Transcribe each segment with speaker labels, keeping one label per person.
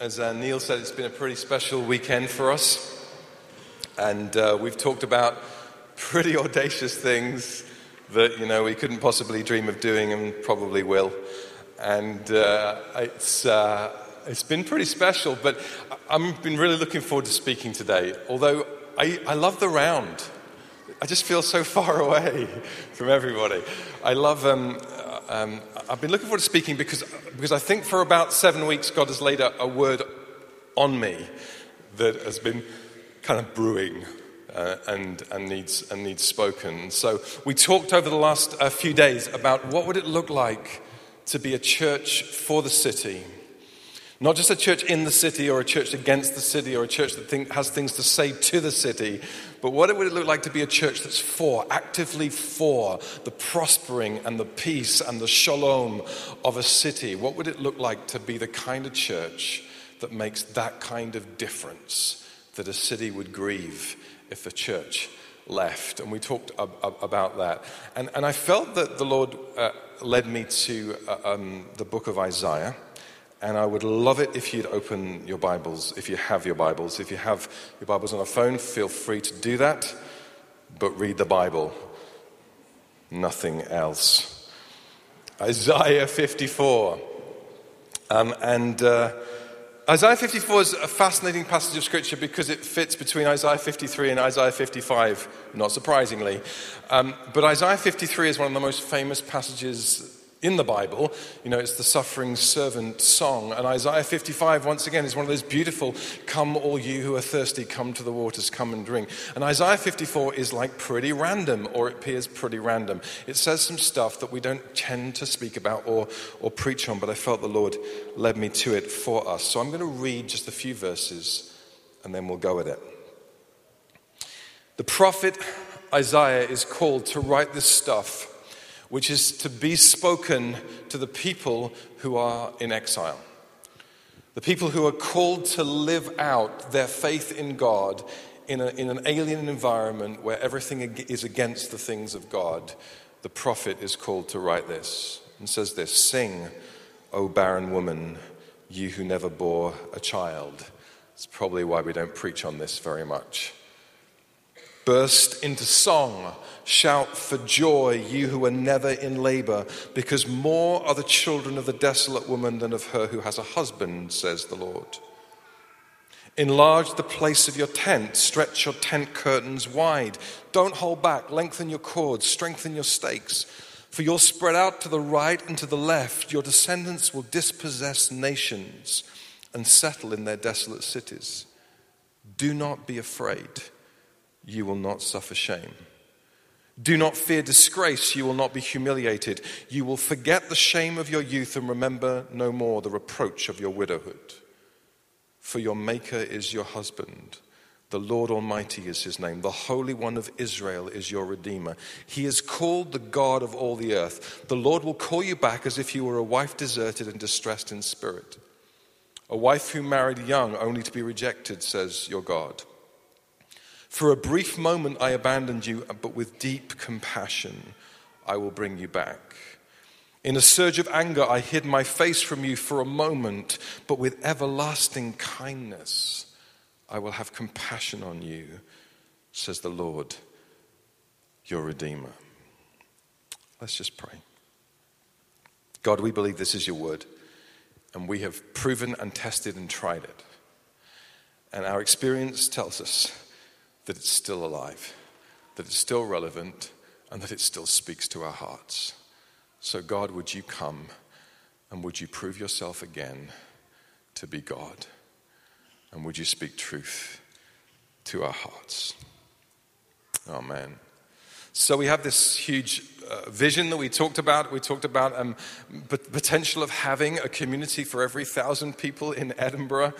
Speaker 1: As uh, Neil said, it's been a pretty special weekend for us. And uh, we've talked about pretty audacious things that, you know, we couldn't possibly dream of doing and probably will. And uh, it's, uh, it's been pretty special, but I've been really looking forward to speaking today. Although I, I love the round. I just feel so far away from everybody. I love um, um, I've been looking forward to speaking because, because I think for about seven weeks God has laid a, a word on me that has been kind of brewing uh, and, and, needs, and needs spoken. So we talked over the last uh, few days about what would it look like to be a church for the city not just a church in the city or a church against the city or a church that think, has things to say to the city, but what would it look like to be a church that's for, actively for the prospering and the peace and the shalom of a city? What would it look like to be the kind of church that makes that kind of difference that a city would grieve if a church left? And we talked ab- ab- about that. And, and I felt that the Lord uh, led me to uh, um, the book of Isaiah. And I would love it if you'd open your Bibles, if you have your Bibles. If you have your Bibles on a phone, feel free to do that, but read the Bible, nothing else. Isaiah 54. Um, and uh, Isaiah 54 is a fascinating passage of scripture because it fits between Isaiah 53 and Isaiah 55, not surprisingly. Um, but Isaiah 53 is one of the most famous passages in the Bible. You know, it's the suffering servant song. And Isaiah 55, once again, is one of those beautiful, come all you who are thirsty, come to the waters, come and drink. And Isaiah 54 is like pretty random, or it appears pretty random. It says some stuff that we don't tend to speak about or, or preach on, but I felt the Lord led me to it for us. So I'm going to read just a few verses and then we'll go with it. The prophet Isaiah is called to write this stuff which is to be spoken to the people who are in exile. The people who are called to live out their faith in God in, a, in an alien environment where everything is against the things of God. The prophet is called to write this and says this Sing, O barren woman, you who never bore a child. It's probably why we don't preach on this very much. Burst into song Shout for joy, you who are never in labor, because more are the children of the desolate woman than of her who has a husband, says the Lord. Enlarge the place of your tent, stretch your tent curtains wide. Don't hold back, lengthen your cords, strengthen your stakes. For you'll spread out to the right and to the left. Your descendants will dispossess nations and settle in their desolate cities. Do not be afraid, you will not suffer shame. Do not fear disgrace, you will not be humiliated. You will forget the shame of your youth and remember no more the reproach of your widowhood. For your Maker is your husband. The Lord Almighty is his name. The Holy One of Israel is your Redeemer. He is called the God of all the earth. The Lord will call you back as if you were a wife deserted and distressed in spirit. A wife who married young only to be rejected, says your God. For a brief moment I abandoned you, but with deep compassion I will bring you back. In a surge of anger, I hid my face from you for a moment, but with everlasting kindness I will have compassion on you, says the Lord, your Redeemer. Let's just pray. God, we believe this is your word, and we have proven and tested and tried it. And our experience tells us that it's still alive, that it's still relevant, and that it still speaks to our hearts. So, God, would you come and would you prove yourself again to be God? And would you speak truth to our hearts? Amen. So we have this huge uh, vision that we talked about. We talked about um, potential of having a community for every thousand people in Edinburgh.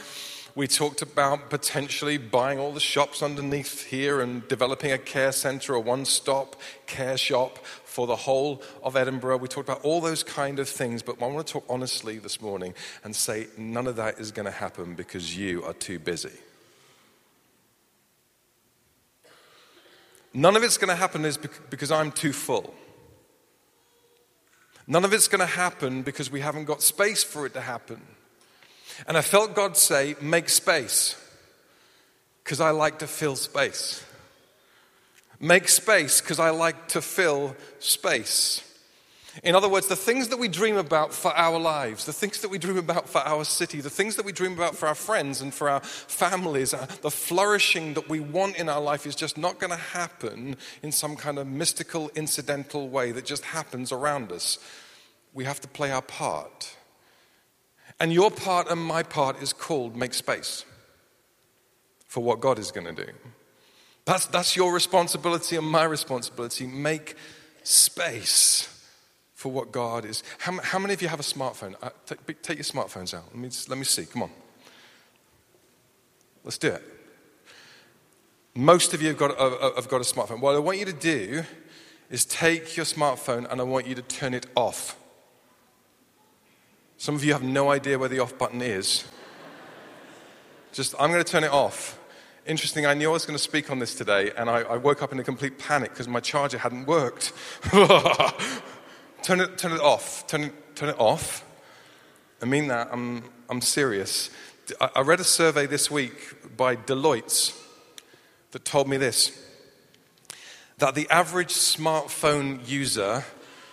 Speaker 1: We talked about potentially buying all the shops underneath here and developing a care centre, a one stop care shop for the whole of Edinburgh. We talked about all those kind of things, but I want to talk honestly this morning and say none of that is going to happen because you are too busy. None of it's going to happen is because I'm too full. None of it's going to happen because we haven't got space for it to happen. And I felt God say, Make space, because I like to fill space. Make space, because I like to fill space. In other words, the things that we dream about for our lives, the things that we dream about for our city, the things that we dream about for our friends and for our families, uh, the flourishing that we want in our life is just not going to happen in some kind of mystical, incidental way that just happens around us. We have to play our part. And your part and my part is called make space for what God is going to do. That's, that's your responsibility and my responsibility. Make space for what God is. How, how many of you have a smartphone? Uh, take, take, your smartphones out. Let me, let me see. Come on. Let's do it. Most of you have got, uh, have got a smartphone. What I want you to do is take your smartphone and I want you to turn it off. Some of you have no idea where the off button is. Just, I'm going to turn it off. Interesting, I knew I was going to speak on this today, and I, I woke up in a complete panic because my charger hadn't worked. turn, it, turn it off. Turn it, turn it off. I mean that. I'm, I'm serious. I, I read a survey this week by Deloitte that told me this that the average smartphone user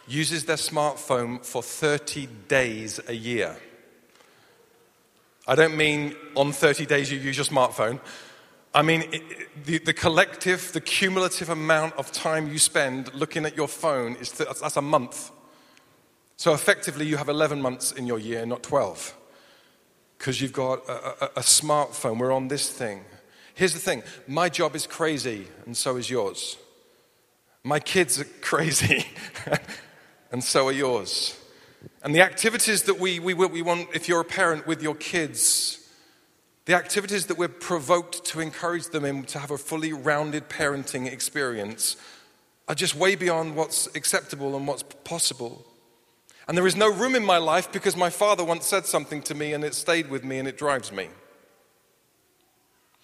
Speaker 1: uses their smartphone for 30 days a year. I don't mean on 30 days you use your smartphone. I mean, it, the, the, collective, the cumulative amount of time you spend looking at your phone is th- that's a month. So effectively, you have 11 months in your year, not 12, because you've got a, a, a smartphone. We're on this thing. Here's the thing my job is crazy, and so is yours. My kids are crazy, and so are yours. And the activities that we, we, we want, if you're a parent with your kids, the activities that we're provoked to encourage them in to have a fully rounded parenting experience are just way beyond what's acceptable and what's possible. And there is no room in my life because my father once said something to me and it stayed with me and it drives me.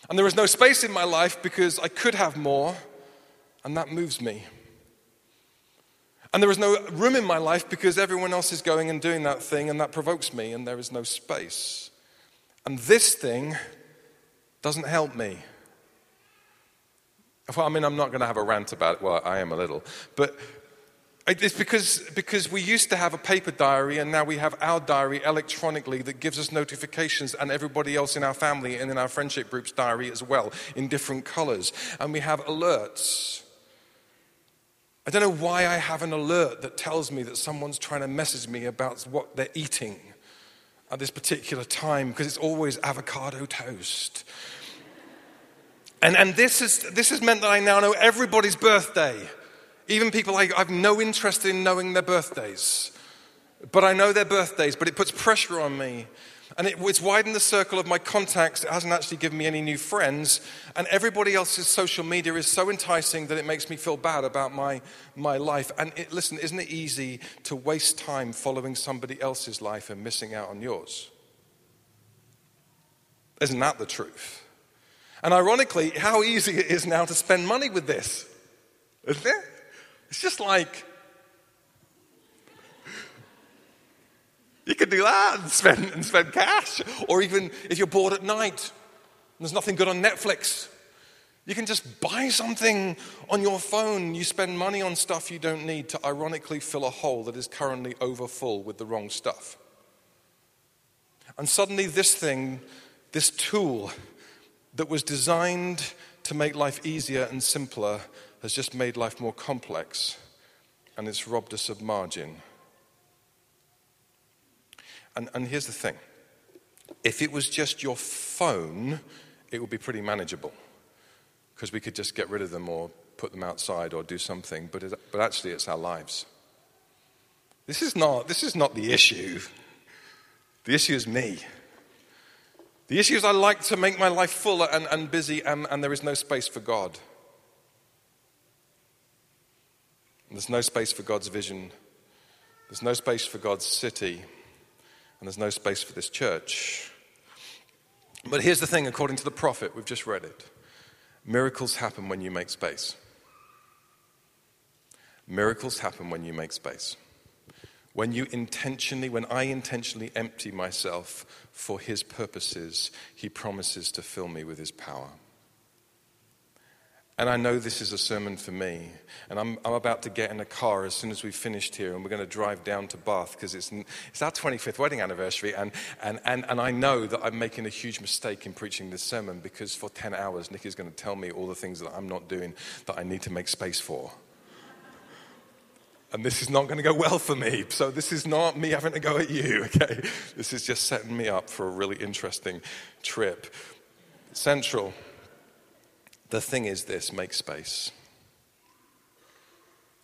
Speaker 1: And there is no space in my life because I could have more and that moves me. And there is no room in my life because everyone else is going and doing that thing and that provokes me and there is no space. And this thing doesn't help me. Well, I mean, I'm not going to have a rant about it. Well, I am a little. But it's because, because we used to have a paper diary and now we have our diary electronically that gives us notifications and everybody else in our family and in our friendship group's diary as well in different colors. And we have alerts. I don't know why I have an alert that tells me that someone's trying to message me about what they're eating at this particular time because it's always avocado toast. And, and this, is, this has meant that I now know everybody's birthday. Even people I, have no interest in knowing their birthdays. But I know their birthdays, but it puts pressure on me. And it, it's widened the circle of my contacts. It hasn't actually given me any new friends. And everybody else's social media is so enticing that it makes me feel bad about my, my life. And it, listen, isn't it easy to waste time following somebody else's life and missing out on yours? Isn't that the truth? And ironically, how easy it is now to spend money with this, isn't it? It's just like, you can do that and spend, and spend cash. Or even if you're bored at night and there's nothing good on Netflix, you can just buy something on your phone. You spend money on stuff you don't need to ironically fill a hole that is currently overfull with the wrong stuff. And suddenly, this thing, this tool that was designed to make life easier and simpler, has just made life more complex and it's robbed us of margin. And, and here's the thing if it was just your phone, it would be pretty manageable because we could just get rid of them or put them outside or do something, but, it, but actually, it's our lives. This is, not, this is not the issue. The issue is me. The issue is I like to make my life full and, and busy, and, and there is no space for God. There's no space for God's vision. There's no space for God's city. And there's no space for this church. But here's the thing according to the prophet, we've just read it miracles happen when you make space. Miracles happen when you make space. When you intentionally, when I intentionally empty myself for His purposes, He promises to fill me with His power. And I know this is a sermon for me. And I'm, I'm about to get in a car as soon as we've finished here, and we're going to drive down to Bath because it's, it's our 25th wedding anniversary. And, and, and, and I know that I'm making a huge mistake in preaching this sermon because for 10 hours, Nikki's going to tell me all the things that I'm not doing that I need to make space for. And this is not going to go well for me. So, this is not me having to go at you, okay? This is just setting me up for a really interesting trip. Central. The thing is this make space.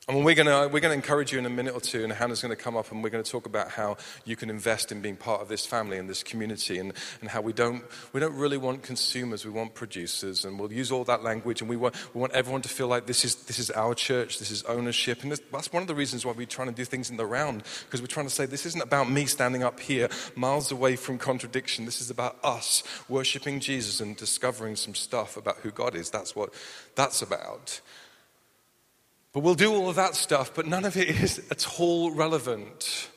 Speaker 1: And we're going to we're to encourage you in a minute or two, and Hannah's going to come up and we're going to talk about how you can invest in being part of this family and this community, and, and how we don't, we don't really want consumers, we want producers. And we'll use all that language, and we want, we want everyone to feel like this is, this is our church, this is ownership. And this, that's one of the reasons why we're trying to do things in the round, because we're trying to say this isn't about me standing up here miles away from contradiction. This is about us worshiping Jesus and discovering some stuff about who God is. That's what that's about. But we'll do all of that stuff, but none of it is at all relevant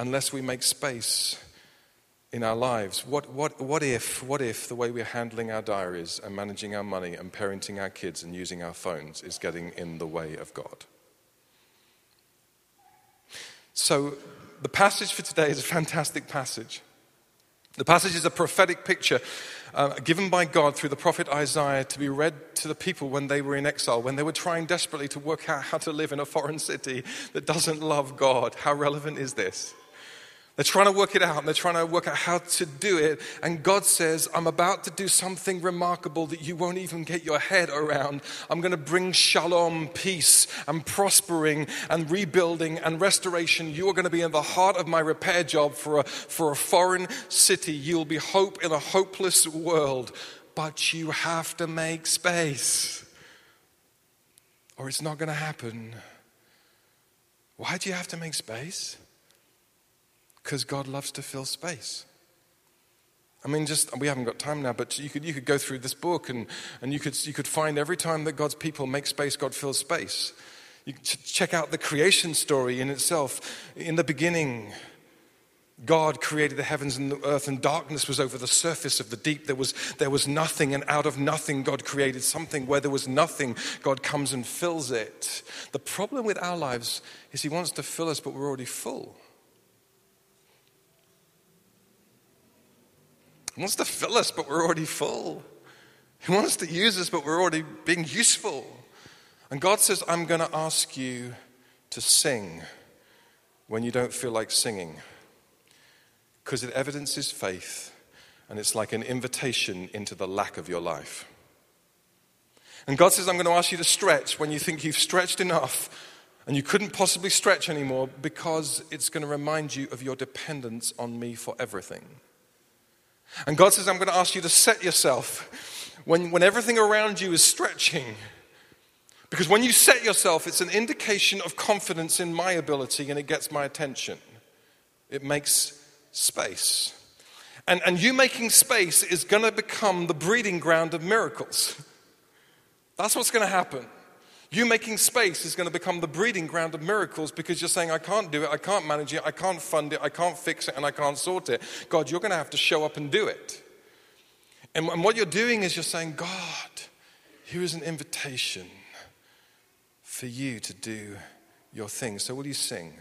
Speaker 1: unless we make space in our lives. What, what, what, if, what if the way we're handling our diaries and managing our money and parenting our kids and using our phones is getting in the way of God? So, the passage for today is a fantastic passage. The passage is a prophetic picture uh, given by God through the prophet Isaiah to be read to the people when they were in exile, when they were trying desperately to work out how to live in a foreign city that doesn't love God. How relevant is this? They're trying to work it out and they're trying to work out how to do it. And God says, I'm about to do something remarkable that you won't even get your head around. I'm going to bring shalom, peace, and prospering and rebuilding and restoration. You are going to be in the heart of my repair job for a, for a foreign city. You'll be hope in a hopeless world, but you have to make space or it's not going to happen. Why do you have to make space? Because God loves to fill space. I mean, just we haven't got time now, but you could, you could go through this book and, and you, could, you could find every time that God's people make space, God fills space. You check out the creation story in itself. In the beginning, God created the heavens and the earth, and darkness was over the surface of the deep. There was, there was nothing, and out of nothing, God created something. Where there was nothing, God comes and fills it. The problem with our lives is He wants to fill us, but we're already full. He wants to fill us, but we're already full. He wants to use us, but we're already being useful. And God says, I'm going to ask you to sing when you don't feel like singing. Because it evidences faith, and it's like an invitation into the lack of your life. And God says, I'm going to ask you to stretch when you think you've stretched enough and you couldn't possibly stretch anymore because it's going to remind you of your dependence on me for everything. And God says, I'm going to ask you to set yourself when, when everything around you is stretching. Because when you set yourself, it's an indication of confidence in my ability and it gets my attention. It makes space. And, and you making space is going to become the breeding ground of miracles. That's what's going to happen. You making space is going to become the breeding ground of miracles because you're saying, I can't do it, I can't manage it, I can't fund it, I can't fix it, and I can't sort it. God, you're going to have to show up and do it. And, and what you're doing is you're saying, God, here is an invitation for you to do your thing. So, will you sing?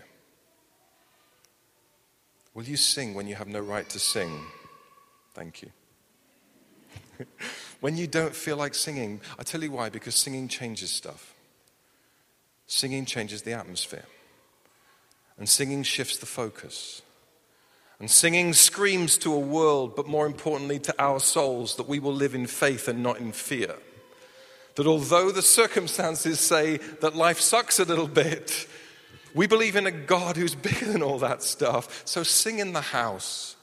Speaker 1: Will you sing when you have no right to sing? Thank you. when you don't feel like singing, I tell you why, because singing changes stuff. Singing changes the atmosphere. And singing shifts the focus. And singing screams to a world, but more importantly to our souls, that we will live in faith and not in fear. That although the circumstances say that life sucks a little bit, we believe in a God who's bigger than all that stuff. So sing in the house,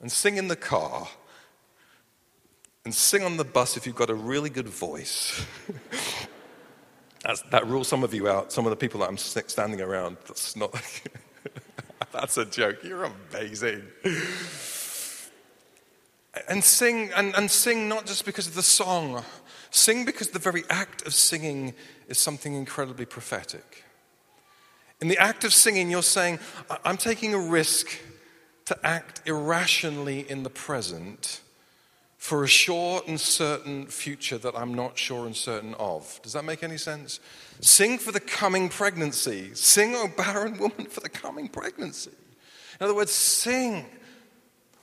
Speaker 1: and sing in the car, and sing on the bus if you've got a really good voice. That's, that rules some of you out, some of the people that I'm standing around. That's not, that's a joke. You're amazing. And sing, and, and sing not just because of the song, sing because the very act of singing is something incredibly prophetic. In the act of singing, you're saying, I'm taking a risk to act irrationally in the present for a sure and certain future that I'm not sure and certain of. Does that make any sense? Sing for the coming pregnancy. Sing, O barren woman, for the coming pregnancy. In other words, sing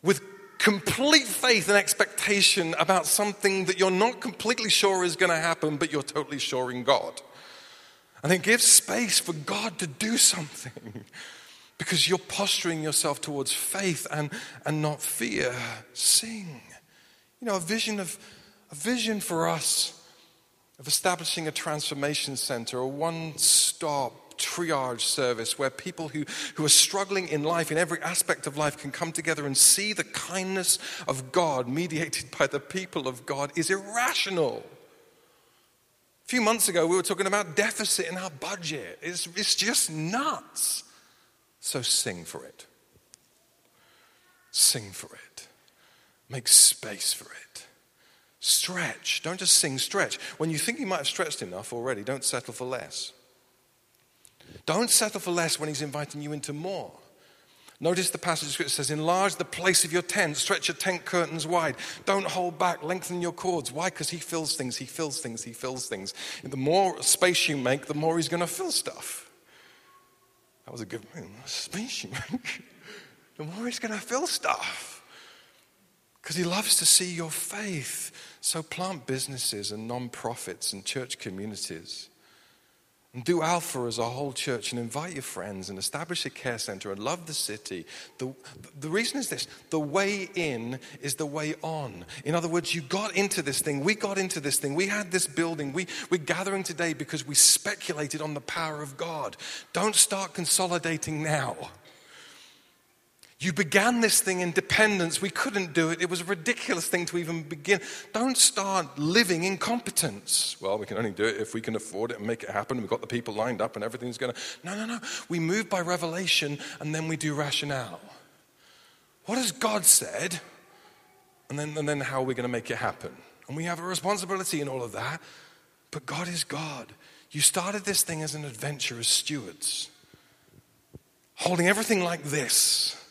Speaker 1: with complete faith and expectation about something that you're not completely sure is going to happen, but you're totally sure in God. And then give space for God to do something because you're posturing yourself towards faith and, and not fear. Sing. You know, a vision of a vision for us of establishing a transformation center, a one-stop triage service where people who, who are struggling in life, in every aspect of life, can come together and see the kindness of God mediated by the people of God is irrational. A few months ago, we were talking about deficit in our budget. It's, it's just nuts. So sing for it. Sing for it. Make space for it. Stretch. Don't just sing, stretch. When you think you might have stretched enough already, don't settle for less. Don't settle for less when he's inviting you into more. Notice the passage of scripture says, Enlarge the place of your tent, stretch your tent curtains wide. Don't hold back, lengthen your cords. Why? Because he fills things, he fills things, he fills things. The more space you make, the more he's going to fill stuff. That was a good move. Space you make, the more he's going to fill stuff. Because he loves to see your faith. So plant businesses and non profits and church communities and do Alpha as a whole church and invite your friends and establish a care center and love the city. The, the reason is this the way in is the way on. In other words, you got into this thing. We got into this thing. We had this building. We, we're gathering today because we speculated on the power of God. Don't start consolidating now. You began this thing in dependence. We couldn't do it. It was a ridiculous thing to even begin. Don't start living in competence. Well, we can only do it if we can afford it and make it happen. We've got the people lined up and everything's going to. No, no, no. We move by revelation and then we do rationale. What has God said? And then, and then how are we going to make it happen? And we have a responsibility in all of that. But God is God. You started this thing as an adventure as stewards, holding everything like this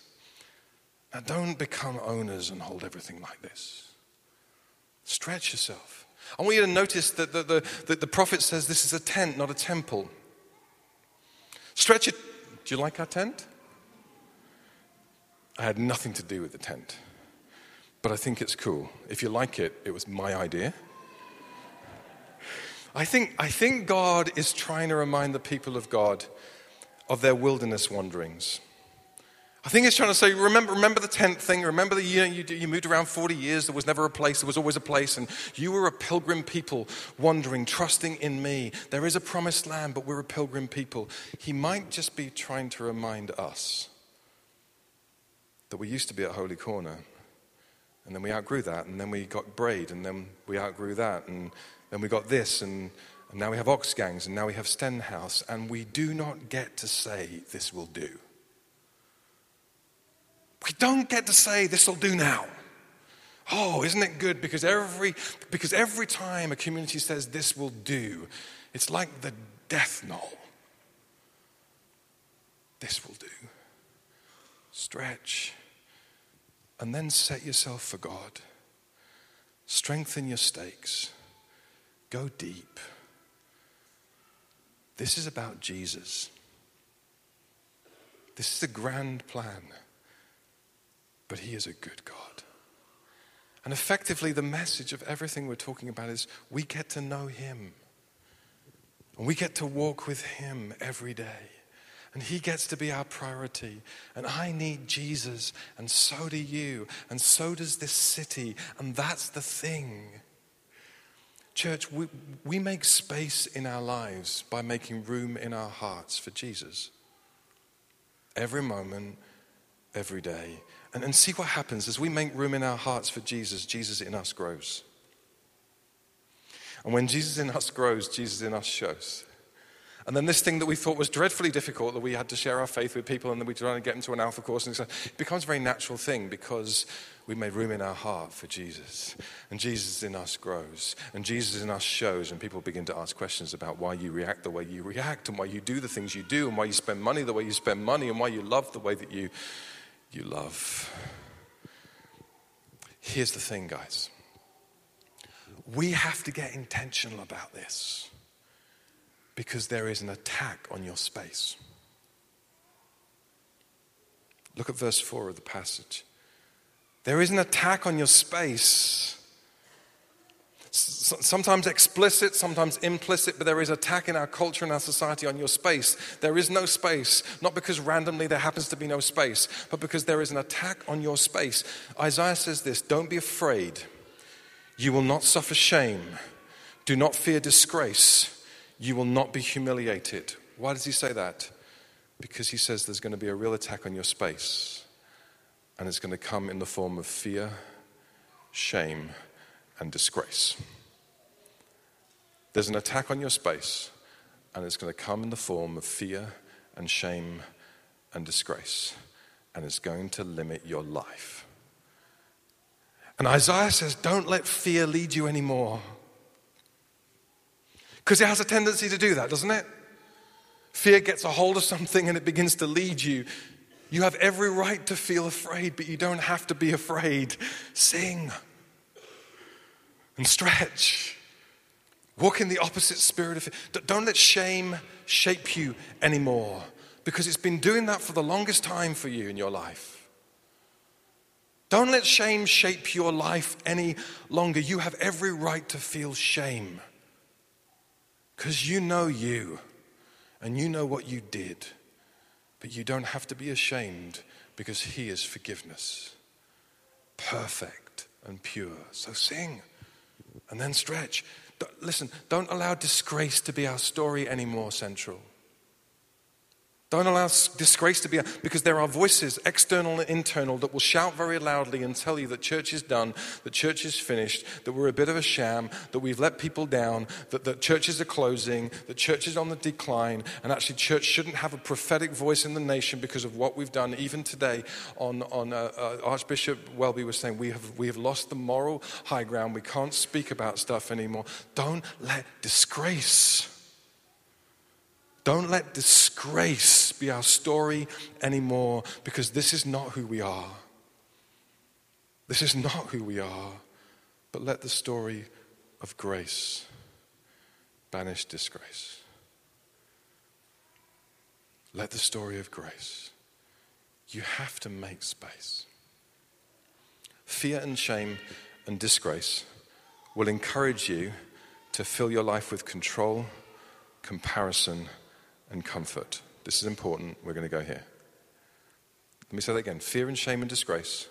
Speaker 1: now, don't become owners and hold everything like this. Stretch yourself. I want you to notice that the, the, the, the prophet says this is a tent, not a temple. Stretch it. Do you like our tent? I had nothing to do with the tent, but I think it's cool. If you like it, it was my idea. I think, I think God is trying to remind the people of God of their wilderness wanderings. I think it's trying to say, remember, remember the tent thing. Remember the year you, you moved around 40 years. There was never a place. There was always a place. And you were a pilgrim people wandering, trusting in me. There is a promised land, but we're a pilgrim people. He might just be trying to remind us that we used to be at Holy Corner. And then we outgrew that. And then we got Braid. And then we outgrew that. And then we got this. And, and now we have Oxgangs. And now we have Stenhouse. And we do not get to say, this will do. We don't get to say, this will do now. Oh, isn't it good? Because every, because every time a community says this will do, it's like the death knell. This will do. Stretch. And then set yourself for God. Strengthen your stakes. Go deep. This is about Jesus. This is the grand plan but He is a good God. And effectively, the message of everything we're talking about is we get to know Him. And we get to walk with Him every day. And He gets to be our priority. And I need Jesus, and so do you, and so does this city. And that's the thing. Church, we, we make space in our lives by making room in our hearts for Jesus. Every moment, every day. And, and see what happens as we make room in our hearts for Jesus, Jesus in us grows. And when Jesus in us grows, Jesus in us shows. And then this thing that we thought was dreadfully difficult, that we had to share our faith with people, and then we try to get into an alpha course, and so it becomes a very natural thing because we made room in our heart for Jesus. And Jesus in us grows, and Jesus in us shows, and people begin to ask questions about why you react the way you react, and why you do the things you do, and why you spend money the way you spend money, and why you love the way that you, you love. Here's the thing, guys. We have to get intentional about this because there is an attack on your space. Look at verse 4 of the passage. There is an attack on your space. Sometimes explicit, sometimes implicit, but there is attack in our culture and our society on your space. There is no space, not because randomly there happens to be no space, but because there is an attack on your space. Isaiah says this Don't be afraid. You will not suffer shame. Do not fear disgrace you will not be humiliated. Why does he say that? Because he says there's going to be a real attack on your space, and it's going to come in the form of fear, shame, and disgrace. There's an attack on your space, and it's going to come in the form of fear and shame and disgrace, and it's going to limit your life. And Isaiah says, Don't let fear lead you anymore. Because it has a tendency to do that, doesn't it? Fear gets a hold of something and it begins to lead you. You have every right to feel afraid, but you don't have to be afraid. Sing and stretch. Walk in the opposite spirit of it. Don't let shame shape you anymore because it's been doing that for the longest time for you in your life. Don't let shame shape your life any longer. You have every right to feel shame. Because you know you and you know what you did. But you don't have to be ashamed because He is forgiveness, perfect and pure. So sing and then stretch. Listen, don't allow disgrace to be our story anymore, Central. Don't allow disgrace to be, because there are voices, external and internal, that will shout very loudly and tell you that church is done, that church is finished, that we're a bit of a sham, that we've let people down, that, that churches are closing, that church is on the decline, and actually church shouldn't have a prophetic voice in the nation because of what we've done. Even today, on, on uh, uh, Archbishop Welby was saying, we have, we have lost the moral high ground. We can't speak about stuff anymore. Don't let disgrace don't let disgrace be our story anymore because this is not who we are. This is not who we are. But let the story of grace banish disgrace. Let the story of grace. You have to make space. Fear and shame and disgrace will encourage you to fill your life with control, comparison, and comfort. This is important. We're going to go here. Let me say that again. Fear and shame and disgrace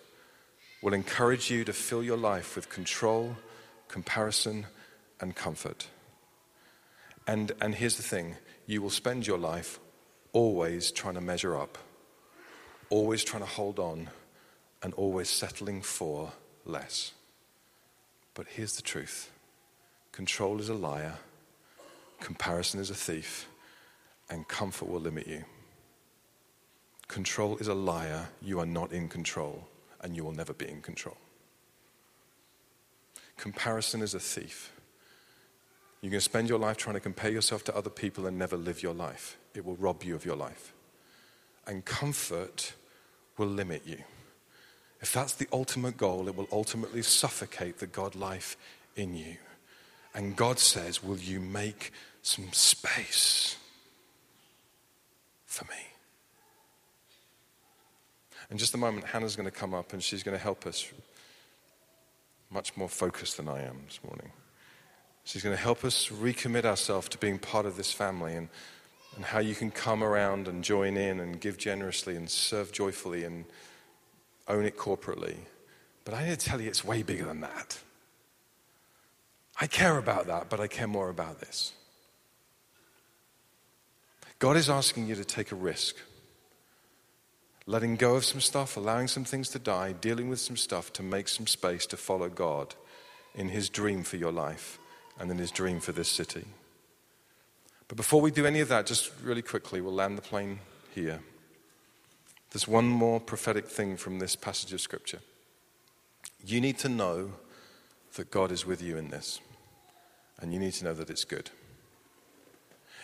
Speaker 1: will encourage you to fill your life with control, comparison, and comfort. And, and here's the thing you will spend your life always trying to measure up, always trying to hold on, and always settling for less. But here's the truth control is a liar, comparison is a thief, and comfort will limit you. Control is a liar. You are not in control, and you will never be in control. Comparison is a thief. Going to spend your life trying to compare yourself to other people and never live your life. It will rob you of your life. And comfort will limit you. If that's the ultimate goal, it will ultimately suffocate the God life in you. And God says, Will you make some space? For me. In just a moment, Hannah's going to come up and she's going to help us much more focused than I am this morning. She's going to help us recommit ourselves to being part of this family and, and how you can come around and join in and give generously and serve joyfully and own it corporately. But I need to tell you, it's way bigger than that. I care about that, but I care more about this. God is asking you to take a risk. Letting go of some stuff, allowing some things to die, dealing with some stuff to make some space to follow God in His dream for your life and in His dream for this city. But before we do any of that, just really quickly, we'll land the plane here. There's one more prophetic thing from this passage of Scripture. You need to know that God is with you in this, and you need to know that it's good.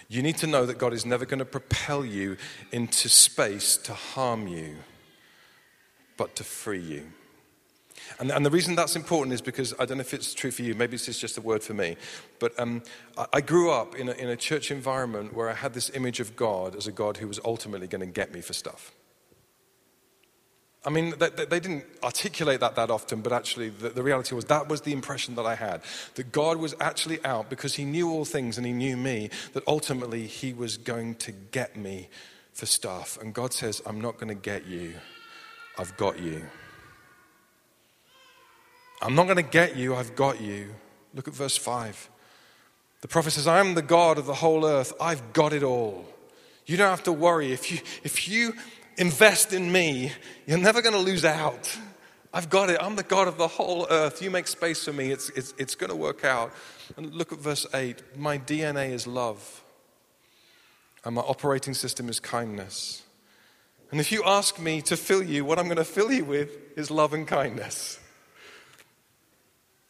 Speaker 1: You need to know that God is never going to propel you into space to harm you, but to free you. And, and, the reason that's important is because I don't know if it's true for you, maybe this is just a word for me, but um, I, I, grew up in a, in a church environment where I had this image of God as a God who was ultimately going to get me for stuff. I mean, they, they, didn't articulate that that often, but actually, the, the, reality was that was the impression that I had. That God was actually out because He knew all things and He knew me, that ultimately He was going to get me for stuff. And God says, I'm not going to get you, I've got you. I'm not going to get you, I've got you. Look at verse 5. The prophet says, I am the God of the whole earth, I've got it all. You don't have to worry. If you, if you invest in me, you're never going to lose out. I've got it. I'm the God of the whole earth. You make space for me. It's, it's, it's going to work out. And look at verse 8. My DNA is love, and my operating system is kindness. And if you ask me to fill you, what I'm going to fill you with is love and kindness.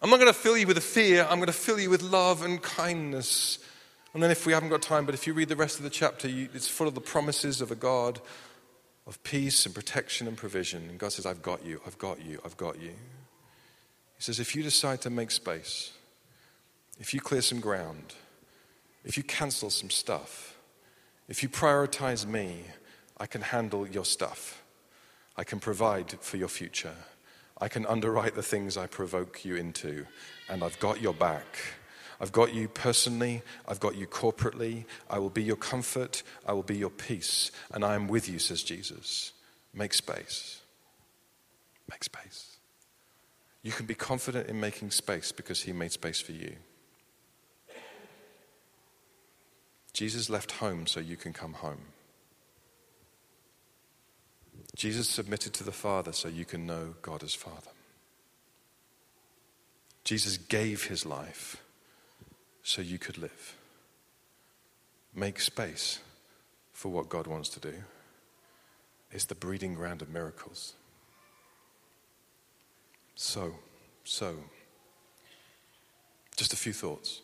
Speaker 1: I'm not going to fill you with a fear, I'm going to fill you with love and kindness. And then, if we haven't got time, but if you read the rest of the chapter, you, it's full of the promises of a God of peace and protection and provision. And God says, I've got you, I've got you, I've got you. He says, if you decide to make space, if you clear some ground, if you cancel some stuff, if you prioritize me, I can handle your stuff. I can provide for your future. I can underwrite the things I provoke you into, and I've got your back. I've got you personally, I've got you corporately. I will be your comfort, I will be your peace, and I am with you, says Jesus. Make space. Make space. You can be confident in making space because he made space for you. Jesus left home so you can come home. Jesus submitted to the Father so you can know God as Father. Jesus gave his life so you could live. Make space for what God wants to do. It's the breeding ground of miracles. So, so, just a few thoughts.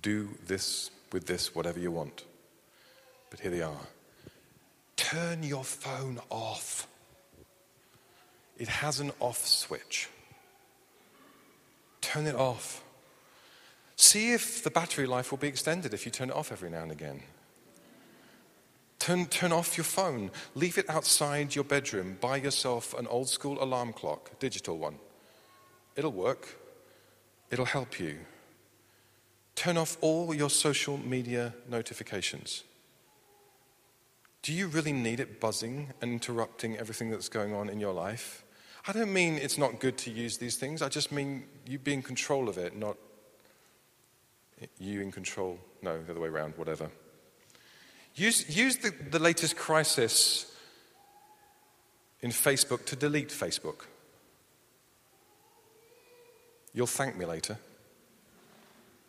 Speaker 1: Do this with this, whatever you want. But here they are turn your phone off. It has an off switch. Turn it off. See if the battery life will be extended if you turn it off every now and again. Turn, turn off your phone. Leave it outside your bedroom. Buy yourself an old school alarm clock, digital one. It'll work, it'll help you. Turn off all your social media notifications. Do you really need it buzzing and interrupting everything that's going on in your life? I don't mean it's not good to use these things. I just mean you be in control of it, not you in control. No, the other way around, whatever. Use, use the, the latest crisis in Facebook to delete Facebook. You'll thank me later.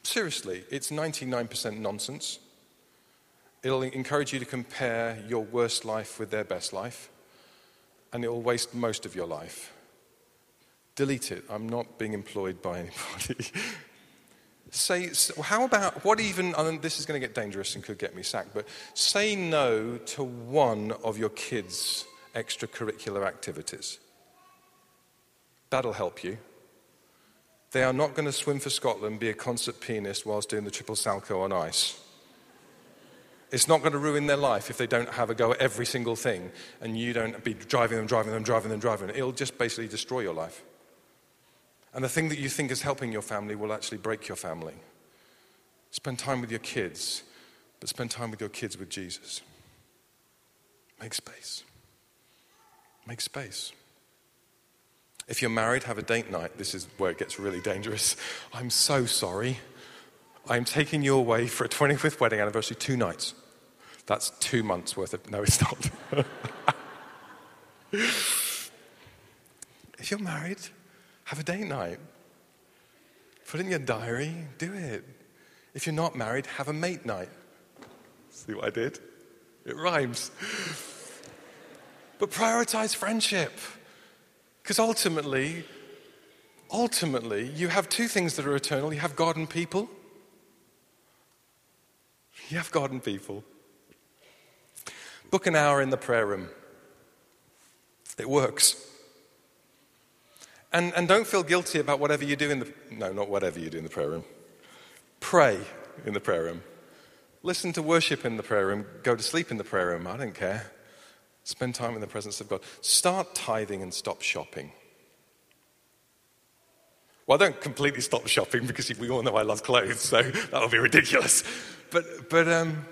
Speaker 1: Seriously, it's 99% nonsense. It'll encourage you to compare your worst life with their best life, and it will waste most of your life. Delete it. I'm not being employed by anybody. Say, how about, what even, and this is going to get dangerous and could get me sacked, but say no to one of your kids' extracurricular activities. That'll help you. They are not going to swim for Scotland, be a concert pianist whilst doing the triple salchow on ice. It's not going to ruin their life if they don't have a go at every single thing and you don't be driving them, driving them, driving them, driving them. It'll just basically destroy your life. And the thing that you think is helping your family will actually break your family. Spend time with your kids, but spend time with your kids with Jesus. Make space. Make space. If you're married, have a date night. This is where it gets really dangerous. I'm so sorry. I'm taking you away for a 25th wedding anniversary, two nights. That's two months worth of. No, it's not. if you're married, have a date night. Put it in your diary, do it. If you're not married, have a mate night. See what I did? It rhymes. But prioritize friendship. Because ultimately, ultimately, you have two things that are eternal you have God and people. You have God and people. Book an hour in the prayer room. It works. And, and don't feel guilty about whatever you do in the, no, not whatever you do in the prayer room. Pray in the prayer room. Listen to worship in the prayer room. Go to sleep in the prayer room. I don't care. Spend time in the presence of God. Start tithing and stop shopping. Well, I don't completely stop shopping because we all know I love clothes, so that would be ridiculous. But, but, um,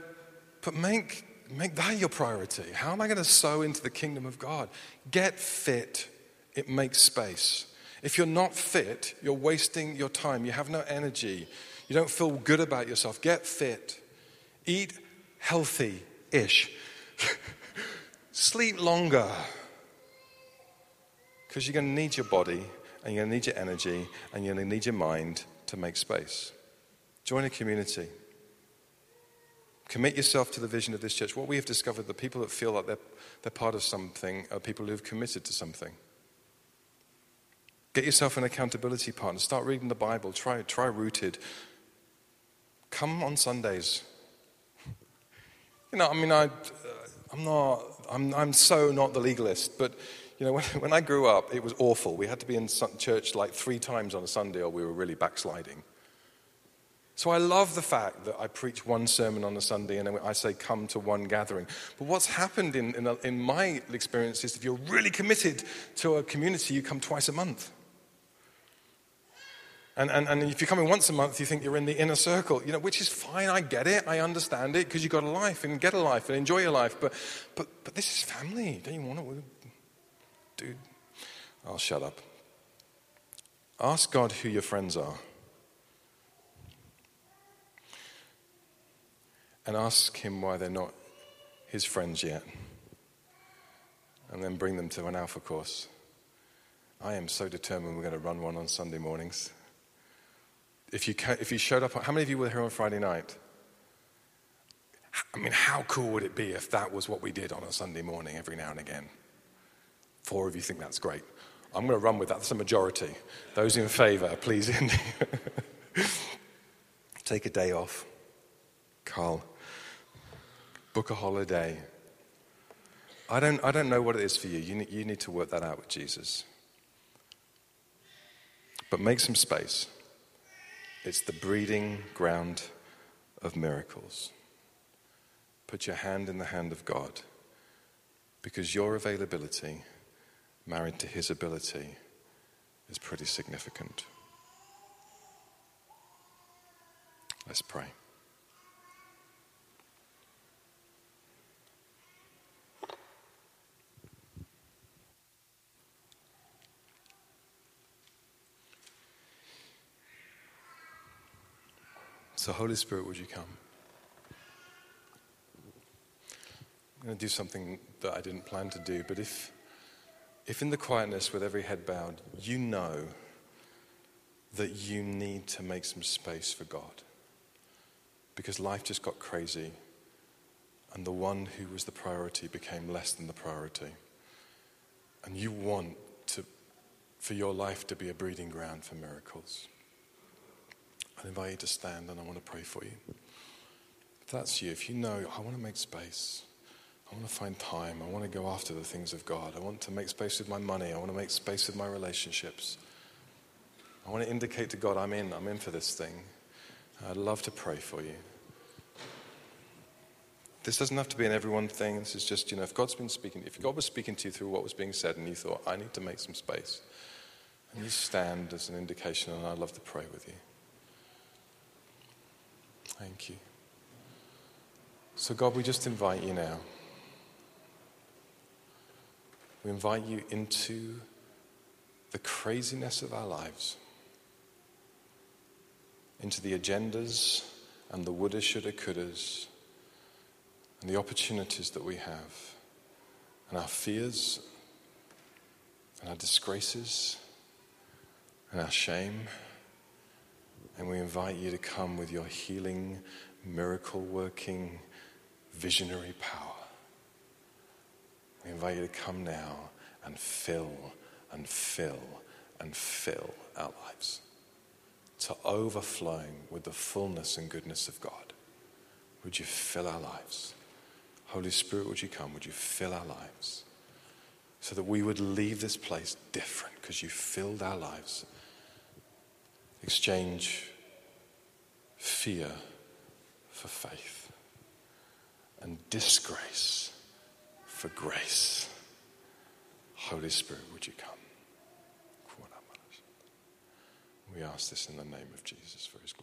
Speaker 1: but make, make that your priority. How am I going to sow into the kingdom of God? Get fit, it makes space. If you're not fit, you're wasting your time. You have no energy. You don't feel good about yourself. Get fit. Eat healthy ish. Sleep longer. Because you're going to need your body and you're going to need your energy and you're going to need your mind to make space. Join a community. Commit yourself to the vision of this church. What we have discovered, the people that feel like they're, they're part of something are people who've committed to something. Get yourself an accountability partner. Start reading the Bible. Try, try rooted. Come on Sundays. You know, I mean, I, uh, I'm not, I'm, I'm so not the legalist, but you know, when, when I grew up, it was awful. We had to be in church like three times on a Sunday or we were really backsliding. So I love the fact that I preach one sermon on a Sunday and I say, come to one gathering. But what's happened in, in, in my experience is if you're really committed to a community, you come twice a month. And, and, and if you're coming once a month, you think you're in the inner circle, you know, which is fine. I get it. I understand it because you've got a life and get a life and enjoy your life. But, but, but this is family. Don't you want to? Dude, I'll shut up. Ask God who your friends are. And ask Him why they're not His friends yet. And then bring them to an Alpha course. I am so determined we're going to run one on Sunday mornings. If you, if you showed up, how many of you were here on Friday night? I mean, how cool would it be if that was what we did on a Sunday morning every now and again? Four of you think that's great. I'm going to run with that. That's a majority. Those in favor, please. Take a day off. Carl, book a holiday. I don't, I don't know what it is for you. You need, you need to work that out with Jesus. But make some space. It's the breeding ground of miracles. Put your hand in the hand of God because your availability, married to His ability, is pretty significant. Let's pray. So, Holy Spirit, would you come? I'm going to do something that I didn't plan to do, but if, if in the quietness, with every head bowed, you know that you need to make some space for God because life just got crazy and the one who was the priority became less than the priority, and you want to, for your life to be a breeding ground for miracles. I invite you to stand and I want to pray for you. If that's you, if you know, I want to make space, I want to find time, I want to go after the things of God, I want to make space with my money, I want to make space with my relationships. I want to indicate to God, I'm in, I'm in for this thing. I'd love to pray for you. This doesn't have to be an everyone thing. This is just, you know, if God's been speaking, if God was speaking to you through what was being said and you thought, I need to make some space, and you stand as an indication, and I'd love to pray with you. Thank you. So, God, we just invite you now. We invite you into the craziness of our lives, into the agendas and the woulda, shoulda, couldas, and the opportunities that we have, and our fears, and our disgraces, and our shame. And we invite you to come with your healing, miracle working, visionary power. We invite you to come now and fill and fill and fill our lives to overflowing with the fullness and goodness of God. Would you fill our lives? Holy Spirit, would you come? Would you fill our lives? So that we would leave this place different because you filled our lives. Exchange fear for faith and disgrace for grace. Holy Spirit, would you come? We ask this in the name of Jesus for his glory.